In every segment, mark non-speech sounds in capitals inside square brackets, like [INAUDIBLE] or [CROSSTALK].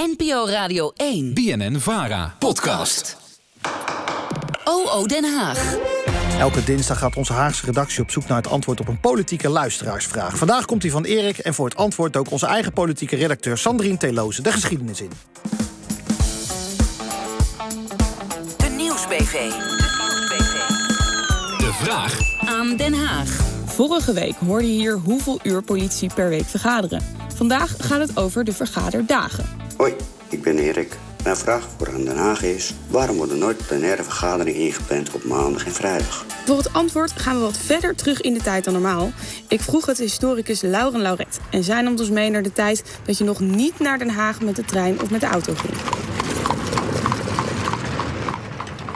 NPO Radio 1. BNN Vara. Podcast. OO Den Haag. Elke dinsdag gaat onze Haagse redactie op zoek naar het antwoord op een politieke luisteraarsvraag. Vandaag komt die van Erik en voor het antwoord ook onze eigen politieke redacteur Sandrine Teloze de geschiedenis in. De Nieuwsbv. De vraag Aan Den Haag. Vorige week hoorde je hier hoeveel uur politie per week vergaderen. Vandaag gaat het over de vergaderdagen. Hoi, ik ben Erik. Mijn vraag voor aan Den Haag is... waarom worden nooit plenaire vergaderingen ingepland op maandag en vrijdag? Voor het antwoord gaan we wat verder terug in de tijd dan normaal. Ik vroeg het historicus Lauren Lauret. En zij nam ons mee naar de tijd dat je nog niet naar Den Haag met de trein of met de auto ging.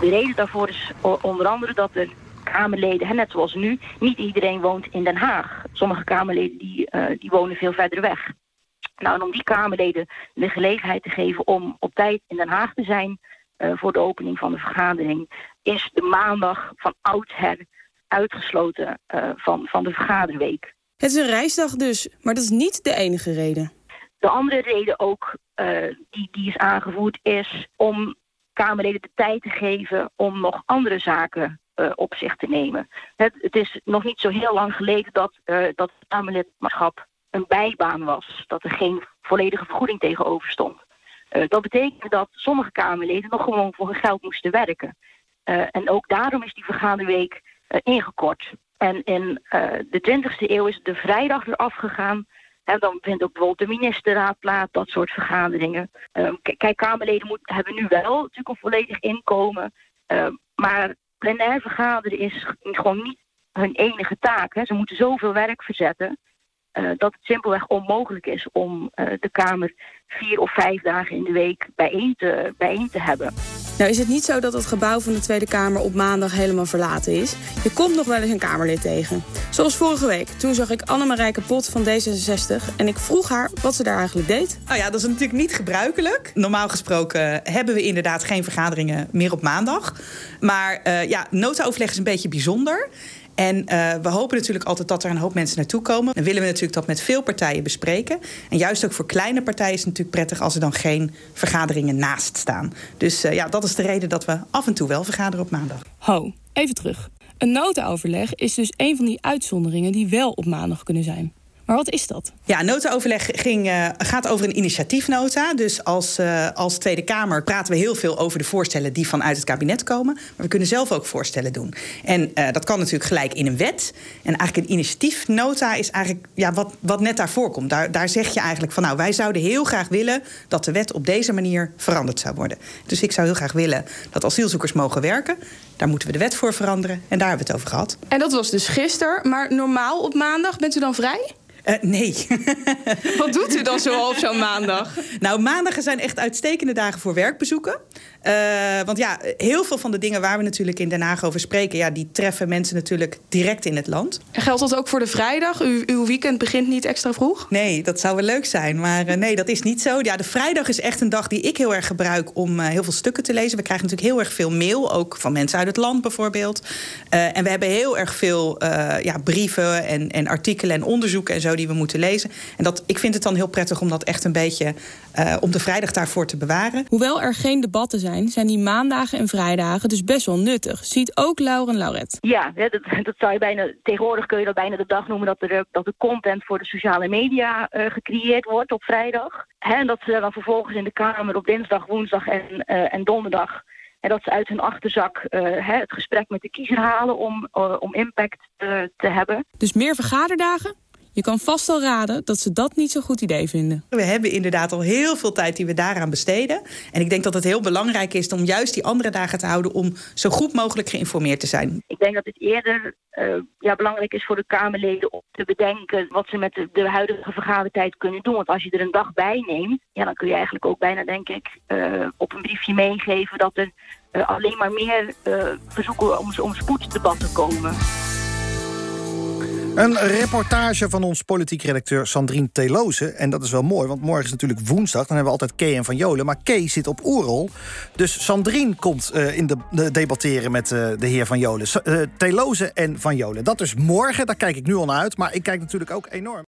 De reden daarvoor is onder andere dat er Kamerleden, hè, net zoals nu, niet iedereen woont in Den Haag. Sommige Kamerleden die, eh, die wonen veel verder weg. Nou, en om die Kamerleden de gelegenheid te geven om op tijd in Den Haag te zijn eh, voor de opening van de vergadering, is de maandag van oudsher uitgesloten eh, van, van de vergaderweek. Het is een reisdag dus, maar dat is niet de enige reden. De andere reden ook eh, die, die is aangevoerd is om Kamerleden de tijd te geven om nog andere zaken op zich te nemen. Het, het is nog niet zo heel lang geleden dat, dat het Kamerlidmaatschap een bijbaan was. Dat er geen volledige vergoeding tegenover stond. Eh, dat betekent dat sommige Kamerleden nog gewoon voor hun geld moesten werken. Eh, en ook daarom is die vergaderweek eh, ingekort. En in de 20e eeuw is de vrijdag eraf gegaan. En dan vindt ook bijvoorbeeld de ministerraad plaats, dat soort vergaderingen. Ehm, kijk, Kamerleden hebben nu wel natuurlijk een volledig inkomen. Ehm, maar plenair vergaderen is gewoon niet hun enige taak. Hè. Ze moeten zoveel werk verzetten. Eh, dat het simpelweg onmogelijk is om eh, de Kamer vier of vijf dagen in de week bijeen te, bijeen te hebben. Nou is het niet zo dat het gebouw van de Tweede Kamer op maandag helemaal verlaten is. Je komt nog wel eens een Kamerlid tegen. Zoals vorige week. Toen zag ik Annemarijke Pot van D66 en ik vroeg haar wat ze daar eigenlijk deed. Nou ja, dat is natuurlijk niet gebruikelijk. Normaal gesproken hebben we inderdaad geen vergaderingen meer op maandag. Maar eh ja, notaoverleg is een beetje bijzonder. En eh, we hopen natuurlijk altijd dat er een hoop mensen naartoe komen. Dan willen we natuurlijk dat met veel partijen bespreken. En juist ook voor kleine partijen is het natuurlijk prettig als er dan geen vergaderingen naast staan. Dus eh, ja, dat is de reden dat we af en toe wel vergaderen op maandag. Ho, even terug. Een notenoverleg is dus een van die uitzonderingen die wel op maandag kunnen zijn. Maar wat is dat? Ja, notaoverleg ging, eh, gaat over een initiatiefnota. Dus als, eh, als Tweede Kamer praten we heel veel over de voorstellen die vanuit het kabinet komen. Maar we kunnen zelf ook voorstellen doen. En eh, dat kan natuurlijk gelijk in een wet. En eigenlijk een initiatiefnota is eigenlijk ja, wat, wat net daarvoor komt. Daar, daar zeg je eigenlijk van nou, wij zouden heel graag willen dat de wet op deze manier veranderd zou worden. Dus ik zou heel graag willen dat asielzoekers mogen werken. Daar moeten we de wet voor veranderen. En daar hebben we het over gehad. En dat was dus gisteren, maar normaal op maandag bent u dan vrij? Eh, nee. [LAUGHS] Wat doet u dan zo op zo'n maandag? Nou, maandagen zijn echt uitstekende dagen voor werkbezoeken. Eh, want ja, heel veel van de dingen waar we natuurlijk in Den Haag over spreken... Ja, die treffen mensen natuurlijk direct in het land. Geldt dat ook voor de vrijdag? U, uw weekend begint niet extra vroeg? Nee, dat zou wel leuk zijn, maar eh, nee, dat is niet zo. Ja, de vrijdag is echt een dag die ik heel erg gebruik om heel veel stukken te lezen. We krijgen natuurlijk heel erg veel mail, ook van mensen uit het land bijvoorbeeld. En we hebben heel erg veel ja, brieven en, en artikelen en onderzoeken en zo die we moeten lezen. En dat, ik vind het dan heel prettig om dat echt een beetje eh, om de vrijdag daarvoor te bewaren. Hoewel er geen debatten zijn, zijn die maandagen en vrijdagen dus best wel nuttig. Ziet ook Lauren Lauret. Ja, hè, dat, [LAUGHS] dat zou je bijna, tegenwoordig kun je dat bijna de dag noemen dat er, eh, dat de content voor de sociale media eh, gecreëerd wordt op vrijdag. Hè, en dat ze dan vervolgens in de Kamer op dinsdag, woensdag en, eh, en donderdag. En dat ze uit hun achterzak eh, hè, het gesprek met de kiezer halen om, om impact eh, te hebben. Dus meer vergaderdagen? Je kan vast al raden dat ze dat niet zo'n goed idee vinden. We hebben inderdaad al heel veel tijd die we daaraan besteden. En ik denk dat het heel belangrijk is om juist die andere dagen te houden om zo goed mogelijk geïnformeerd te zijn. Ik denk dat het eerder eh, ja, belangrijk is voor de Kamerleden om te bedenken wat ze met de, de huidige vergadertijd kunnen doen. Want als je er een dag bij neemt, ja, dan kun je eigenlijk ook bijna, denk ik, eh, op een briefje meegeven dat er eh, alleen maar meer eh, verzoeken om, om spoeddebatten komen. Een reportage van ons politiek redacteur Sandrine Teloze. En dat is wel mooi, want morgen is natuurlijk woensdag. Dan hebben we altijd Kay en Van Jolen. Maar Kay zit op oerrol. Dus Sandrine komt eh, in de, de debatteren met eh, de heer Van Jolen. Eh, Teloze en Van Jolen. Dat is morgen, daar kijk ik nu al naar uit. Maar ik kijk natuurlijk ook enorm.